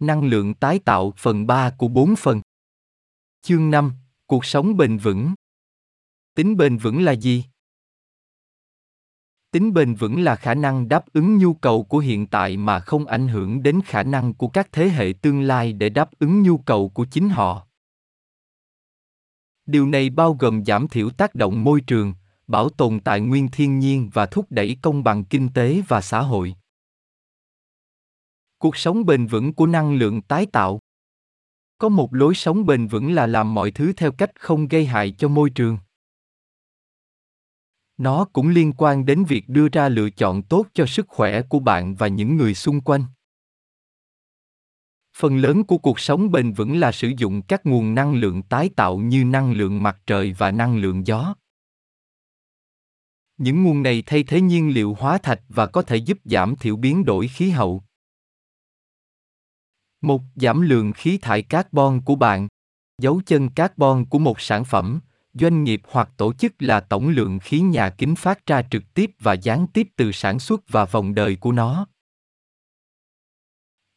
Năng lượng tái tạo phần 3 của 4 phần. Chương 5, cuộc sống bền vững. Tính bền vững là gì? Tính bền vững là khả năng đáp ứng nhu cầu của hiện tại mà không ảnh hưởng đến khả năng của các thế hệ tương lai để đáp ứng nhu cầu của chính họ. Điều này bao gồm giảm thiểu tác động môi trường, bảo tồn tài nguyên thiên nhiên và thúc đẩy công bằng kinh tế và xã hội. Cuộc sống bền vững của năng lượng tái tạo. Có một lối sống bền vững là làm mọi thứ theo cách không gây hại cho môi trường. Nó cũng liên quan đến việc đưa ra lựa chọn tốt cho sức khỏe của bạn và những người xung quanh. Phần lớn của cuộc sống bền vững là sử dụng các nguồn năng lượng tái tạo như năng lượng mặt trời và năng lượng gió. Những nguồn này thay thế nhiên liệu hóa thạch và có thể giúp giảm thiểu biến đổi khí hậu. Một giảm lượng khí thải carbon của bạn. Dấu chân carbon của một sản phẩm, doanh nghiệp hoặc tổ chức là tổng lượng khí nhà kính phát ra trực tiếp và gián tiếp từ sản xuất và vòng đời của nó.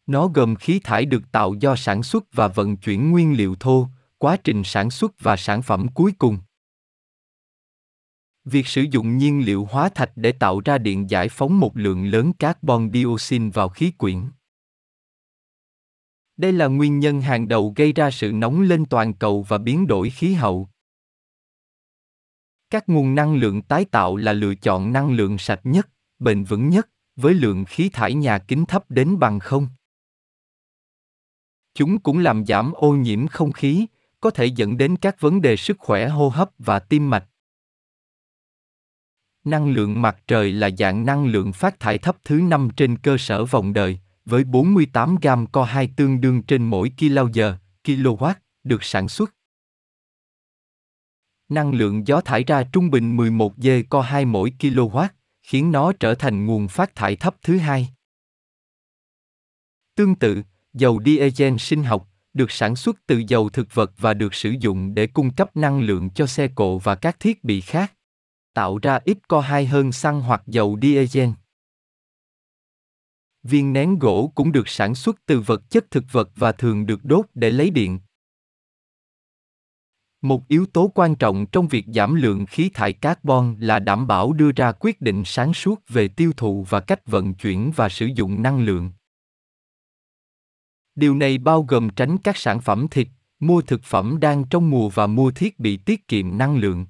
Nó gồm khí thải được tạo do sản xuất và vận chuyển nguyên liệu thô, quá trình sản xuất và sản phẩm cuối cùng. Việc sử dụng nhiên liệu hóa thạch để tạo ra điện giải phóng một lượng lớn carbon dioxide vào khí quyển. Đây là nguyên nhân hàng đầu gây ra sự nóng lên toàn cầu và biến đổi khí hậu. Các nguồn năng lượng tái tạo là lựa chọn năng lượng sạch nhất, bền vững nhất, với lượng khí thải nhà kính thấp đến bằng không. Chúng cũng làm giảm ô nhiễm không khí, có thể dẫn đến các vấn đề sức khỏe hô hấp và tim mạch. Năng lượng mặt trời là dạng năng lượng phát thải thấp thứ năm trên cơ sở vòng đời, với 48 gam co 2 tương đương trên mỗi kWh, kW, được sản xuất. Năng lượng gió thải ra trung bình 11 g co 2 mỗi kW, khiến nó trở thành nguồn phát thải thấp thứ hai. Tương tự, dầu diesel sinh học được sản xuất từ dầu thực vật và được sử dụng để cung cấp năng lượng cho xe cộ và các thiết bị khác, tạo ra ít co 2 hơn xăng hoặc dầu diesel. Viên nén gỗ cũng được sản xuất từ vật chất thực vật và thường được đốt để lấy điện. Một yếu tố quan trọng trong việc giảm lượng khí thải carbon là đảm bảo đưa ra quyết định sáng suốt về tiêu thụ và cách vận chuyển và sử dụng năng lượng. Điều này bao gồm tránh các sản phẩm thịt, mua thực phẩm đang trong mùa và mua thiết bị tiết kiệm năng lượng.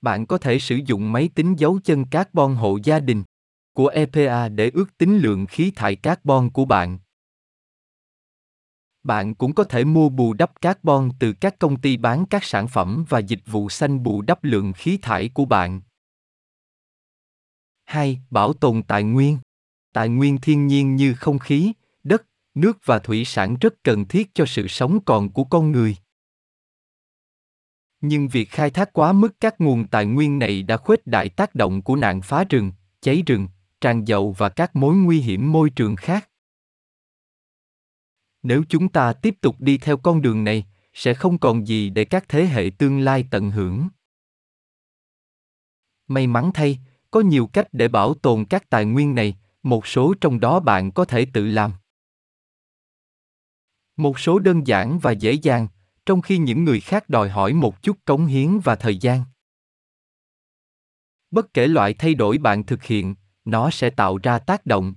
Bạn có thể sử dụng máy tính dấu chân carbon hộ gia đình của EPA để ước tính lượng khí thải carbon của bạn. Bạn cũng có thể mua bù đắp carbon từ các công ty bán các sản phẩm và dịch vụ xanh bù đắp lượng khí thải của bạn. 2. Bảo tồn tài nguyên. Tài nguyên thiên nhiên như không khí, đất, nước và thủy sản rất cần thiết cho sự sống còn của con người. Nhưng việc khai thác quá mức các nguồn tài nguyên này đã khuếch đại tác động của nạn phá rừng, cháy rừng, tràn dầu và các mối nguy hiểm môi trường khác. Nếu chúng ta tiếp tục đi theo con đường này, sẽ không còn gì để các thế hệ tương lai tận hưởng. May mắn thay, có nhiều cách để bảo tồn các tài nguyên này, một số trong đó bạn có thể tự làm. Một số đơn giản và dễ dàng, trong khi những người khác đòi hỏi một chút cống hiến và thời gian. Bất kể loại thay đổi bạn thực hiện, nó sẽ tạo ra tác động.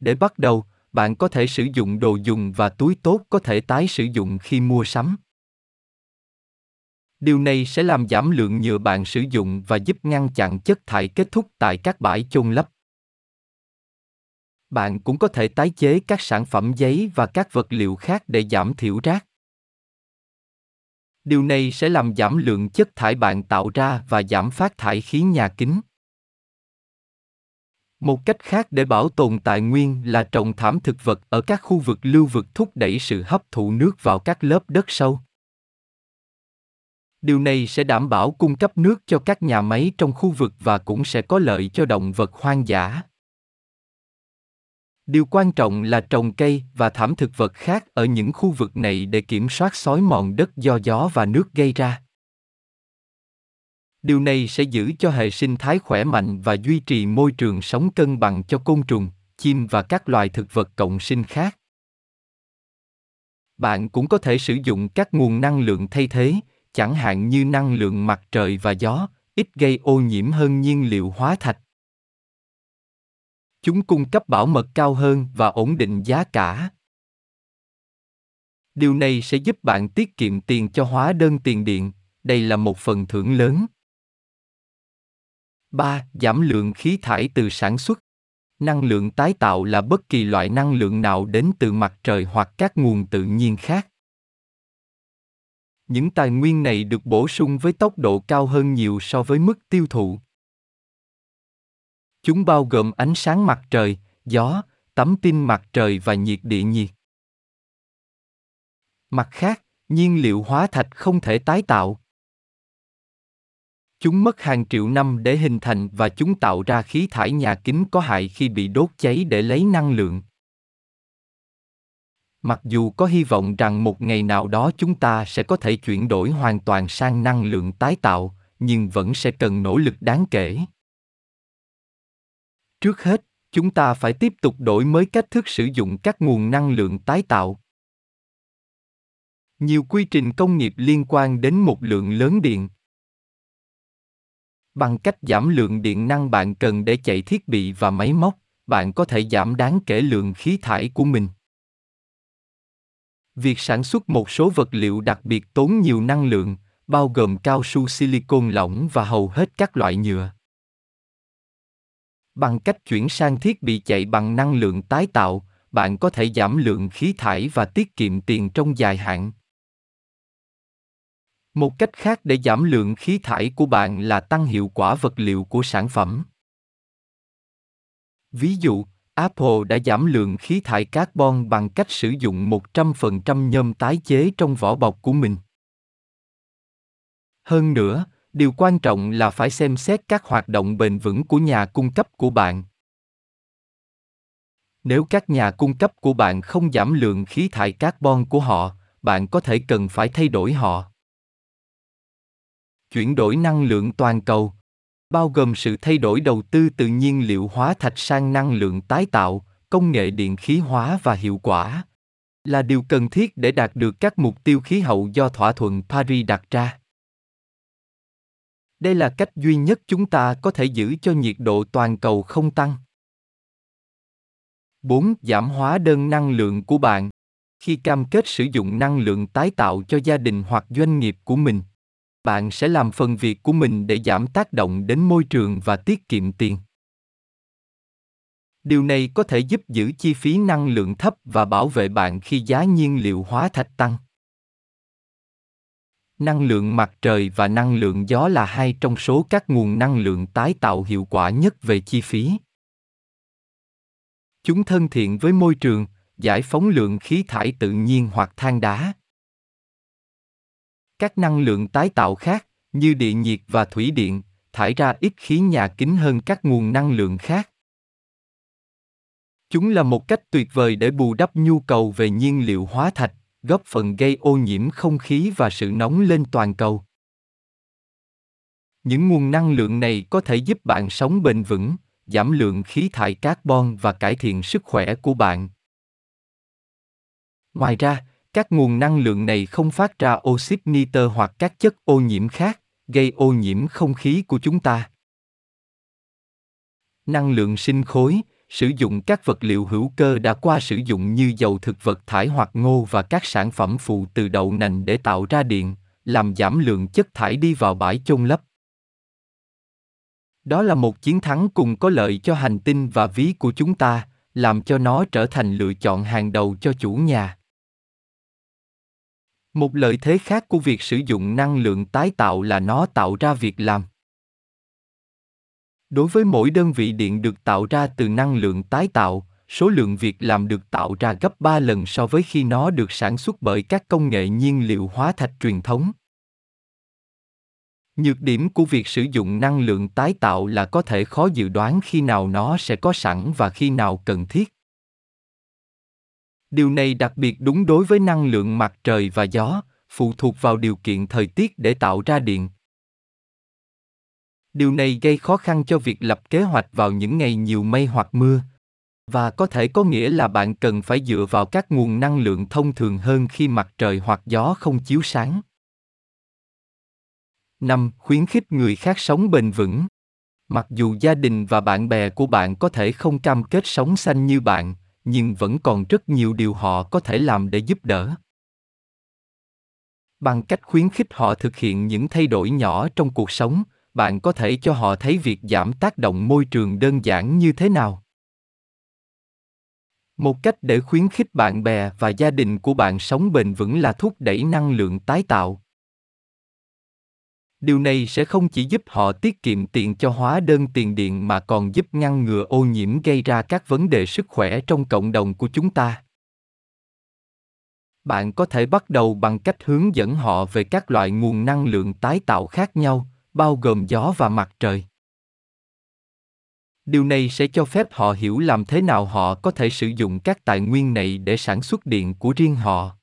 Để bắt đầu, bạn có thể sử dụng đồ dùng và túi tốt có thể tái sử dụng khi mua sắm. Điều này sẽ làm giảm lượng nhựa bạn sử dụng và giúp ngăn chặn chất thải kết thúc tại các bãi chôn lấp. Bạn cũng có thể tái chế các sản phẩm giấy và các vật liệu khác để giảm thiểu rác. Điều này sẽ làm giảm lượng chất thải bạn tạo ra và giảm phát thải khí nhà kính. Một cách khác để bảo tồn tài nguyên là trồng thảm thực vật ở các khu vực lưu vực thúc đẩy sự hấp thụ nước vào các lớp đất sâu. Điều này sẽ đảm bảo cung cấp nước cho các nhà máy trong khu vực và cũng sẽ có lợi cho động vật hoang dã. Điều quan trọng là trồng cây và thảm thực vật khác ở những khu vực này để kiểm soát xói mòn đất do gió và nước gây ra. Điều này sẽ giữ cho hệ sinh thái khỏe mạnh và duy trì môi trường sống cân bằng cho côn trùng, chim và các loài thực vật cộng sinh khác. Bạn cũng có thể sử dụng các nguồn năng lượng thay thế, chẳng hạn như năng lượng mặt trời và gió, ít gây ô nhiễm hơn nhiên liệu hóa thạch. Chúng cung cấp bảo mật cao hơn và ổn định giá cả. Điều này sẽ giúp bạn tiết kiệm tiền cho hóa đơn tiền điện, đây là một phần thưởng lớn. 3. Giảm lượng khí thải từ sản xuất. Năng lượng tái tạo là bất kỳ loại năng lượng nào đến từ mặt trời hoặc các nguồn tự nhiên khác. Những tài nguyên này được bổ sung với tốc độ cao hơn nhiều so với mức tiêu thụ. Chúng bao gồm ánh sáng mặt trời, gió, tấm pin mặt trời và nhiệt địa nhiệt. Mặt khác, nhiên liệu hóa thạch không thể tái tạo. Chúng mất hàng triệu năm để hình thành và chúng tạo ra khí thải nhà kính có hại khi bị đốt cháy để lấy năng lượng. Mặc dù có hy vọng rằng một ngày nào đó chúng ta sẽ có thể chuyển đổi hoàn toàn sang năng lượng tái tạo, nhưng vẫn sẽ cần nỗ lực đáng kể. Trước hết, chúng ta phải tiếp tục đổi mới cách thức sử dụng các nguồn năng lượng tái tạo. Nhiều quy trình công nghiệp liên quan đến một lượng lớn điện. Bằng cách giảm lượng điện năng bạn cần để chạy thiết bị và máy móc, bạn có thể giảm đáng kể lượng khí thải của mình. Việc sản xuất một số vật liệu đặc biệt tốn nhiều năng lượng, bao gồm cao su silicon lỏng và hầu hết các loại nhựa. Bằng cách chuyển sang thiết bị chạy bằng năng lượng tái tạo, bạn có thể giảm lượng khí thải và tiết kiệm tiền trong dài hạn. Một cách khác để giảm lượng khí thải của bạn là tăng hiệu quả vật liệu của sản phẩm. Ví dụ, Apple đã giảm lượng khí thải carbon bằng cách sử dụng 100% nhôm tái chế trong vỏ bọc của mình. Hơn nữa, điều quan trọng là phải xem xét các hoạt động bền vững của nhà cung cấp của bạn. Nếu các nhà cung cấp của bạn không giảm lượng khí thải carbon của họ, bạn có thể cần phải thay đổi họ. Chuyển đổi năng lượng toàn cầu bao gồm sự thay đổi đầu tư từ nhiên liệu hóa thạch sang năng lượng tái tạo, công nghệ điện khí hóa và hiệu quả là điều cần thiết để đạt được các mục tiêu khí hậu do thỏa thuận Paris đặt ra. Đây là cách duy nhất chúng ta có thể giữ cho nhiệt độ toàn cầu không tăng. 4. Giảm hóa đơn năng lượng của bạn. Khi cam kết sử dụng năng lượng tái tạo cho gia đình hoặc doanh nghiệp của mình, bạn sẽ làm phần việc của mình để giảm tác động đến môi trường và tiết kiệm tiền. Điều này có thể giúp giữ chi phí năng lượng thấp và bảo vệ bạn khi giá nhiên liệu hóa thạch tăng. Năng lượng mặt trời và năng lượng gió là hai trong số các nguồn năng lượng tái tạo hiệu quả nhất về chi phí. Chúng thân thiện với môi trường, giải phóng lượng khí thải tự nhiên hoặc than đá. Các năng lượng tái tạo khác, như địa nhiệt và thủy điện, thải ra ít khí nhà kính hơn các nguồn năng lượng khác. Chúng là một cách tuyệt vời để bù đắp nhu cầu về nhiên liệu hóa thạch, góp phần gây ô nhiễm không khí và sự nóng lên toàn cầu. Những nguồn năng lượng này có thể giúp bạn sống bền vững, giảm lượng khí thải carbon và cải thiện sức khỏe của bạn. Ngoài ra, các nguồn năng lượng này không phát ra oxit nitơ hoặc các chất ô nhiễm khác, gây ô nhiễm không khí của chúng ta. Năng lượng sinh khối, sử dụng các vật liệu hữu cơ đã qua sử dụng như dầu thực vật thải hoặc ngô và các sản phẩm phụ từ đậu nành để tạo ra điện, làm giảm lượng chất thải đi vào bãi chôn lấp. Đó là một chiến thắng cùng có lợi cho hành tinh và ví của chúng ta, làm cho nó trở thành lựa chọn hàng đầu cho chủ nhà. Một lợi thế khác của việc sử dụng năng lượng tái tạo là nó tạo ra việc làm. Đối với mỗi đơn vị điện được tạo ra từ năng lượng tái tạo, số lượng việc làm được tạo ra gấp 3 lần so với khi nó được sản xuất bởi các công nghệ nhiên liệu hóa thạch truyền thống. Nhược điểm của việc sử dụng năng lượng tái tạo là có thể khó dự đoán khi nào nó sẽ có sẵn và khi nào cần thiết. Điều này đặc biệt đúng đối với năng lượng mặt trời và gió, phụ thuộc vào điều kiện thời tiết để tạo ra điện. Điều này gây khó khăn cho việc lập kế hoạch vào những ngày nhiều mây hoặc mưa. và có thể có nghĩa là bạn cần phải dựa vào các nguồn năng lượng thông thường hơn khi mặt trời hoặc gió không chiếu sáng. 5. Khuyến khích người khác sống bền vững. Mặc dù gia đình và bạn bè của bạn có thể không cam kết sống xanh như bạn, nhưng vẫn còn rất nhiều điều họ có thể làm để giúp đỡ. Bằng cách khuyến khích họ thực hiện những thay đổi nhỏ trong cuộc sống, bạn có thể cho họ thấy việc giảm tác động môi trường đơn giản như thế nào. Một cách để khuyến khích bạn bè và gia đình của bạn sống bền vững là thúc đẩy năng lượng tái tạo điều này sẽ không chỉ giúp họ tiết kiệm tiền cho hóa đơn tiền điện mà còn giúp ngăn ngừa ô nhiễm gây ra các vấn đề sức khỏe trong cộng đồng của chúng ta. Bạn có thể bắt đầu bằng cách hướng dẫn họ về các loại nguồn năng lượng tái tạo khác nhau, bao gồm gió và mặt trời. Điều này sẽ cho phép họ hiểu làm thế nào họ có thể sử dụng các tài nguyên này để sản xuất điện của riêng họ.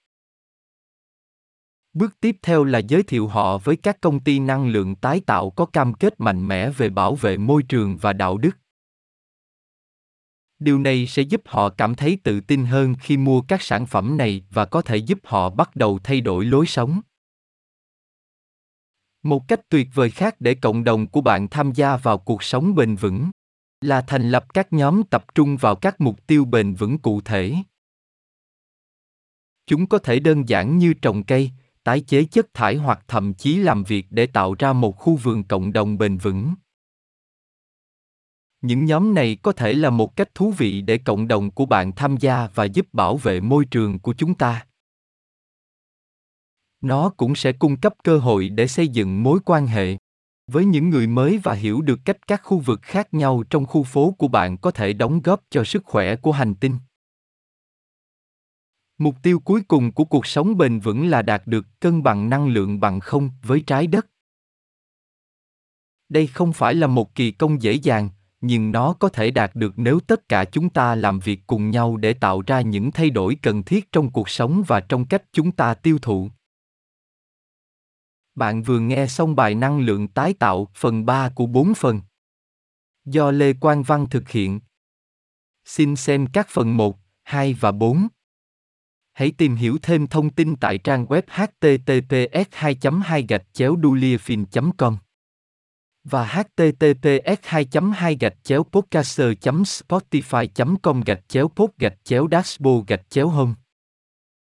Bước tiếp theo là giới thiệu họ với các công ty năng lượng tái tạo có cam kết mạnh mẽ về bảo vệ môi trường và đạo đức. Điều này sẽ giúp họ cảm thấy tự tin hơn khi mua các sản phẩm này và có thể giúp họ bắt đầu thay đổi lối sống. Một cách tuyệt vời khác để cộng đồng của bạn tham gia vào cuộc sống bền vững là thành lập các nhóm tập trung vào các mục tiêu bền vững cụ thể. Chúng có thể đơn giản như trồng cây, tái chế chất thải hoặc thậm chí làm việc để tạo ra một khu vườn cộng đồng bền vững. Những nhóm này có thể là một cách thú vị để cộng đồng của bạn tham gia và giúp bảo vệ môi trường của chúng ta. Nó cũng sẽ cung cấp cơ hội để xây dựng mối quan hệ với những người mới và hiểu được cách các khu vực khác nhau trong khu phố của bạn có thể đóng góp cho sức khỏe của hành tinh. Mục tiêu cuối cùng của cuộc sống bền vững là đạt được cân bằng năng lượng bằng không với trái đất. Đây không phải là một kỳ công dễ dàng, nhưng nó có thể đạt được nếu tất cả chúng ta làm việc cùng nhau để tạo ra những thay đổi cần thiết trong cuộc sống và trong cách chúng ta tiêu thụ. Bạn vừa nghe xong bài năng lượng tái tạo phần 3 của 4 phần. Do Lê Quang Văn thực hiện. Xin xem các phần 1, 2 và 4. Hãy tìm hiểu thêm thông tin tại trang web https 2 2 gạch chéo com và https 2 2 gạch chéo podcaster spotify com gạch chéo pod gạch chéo dashboard gạch chéo home.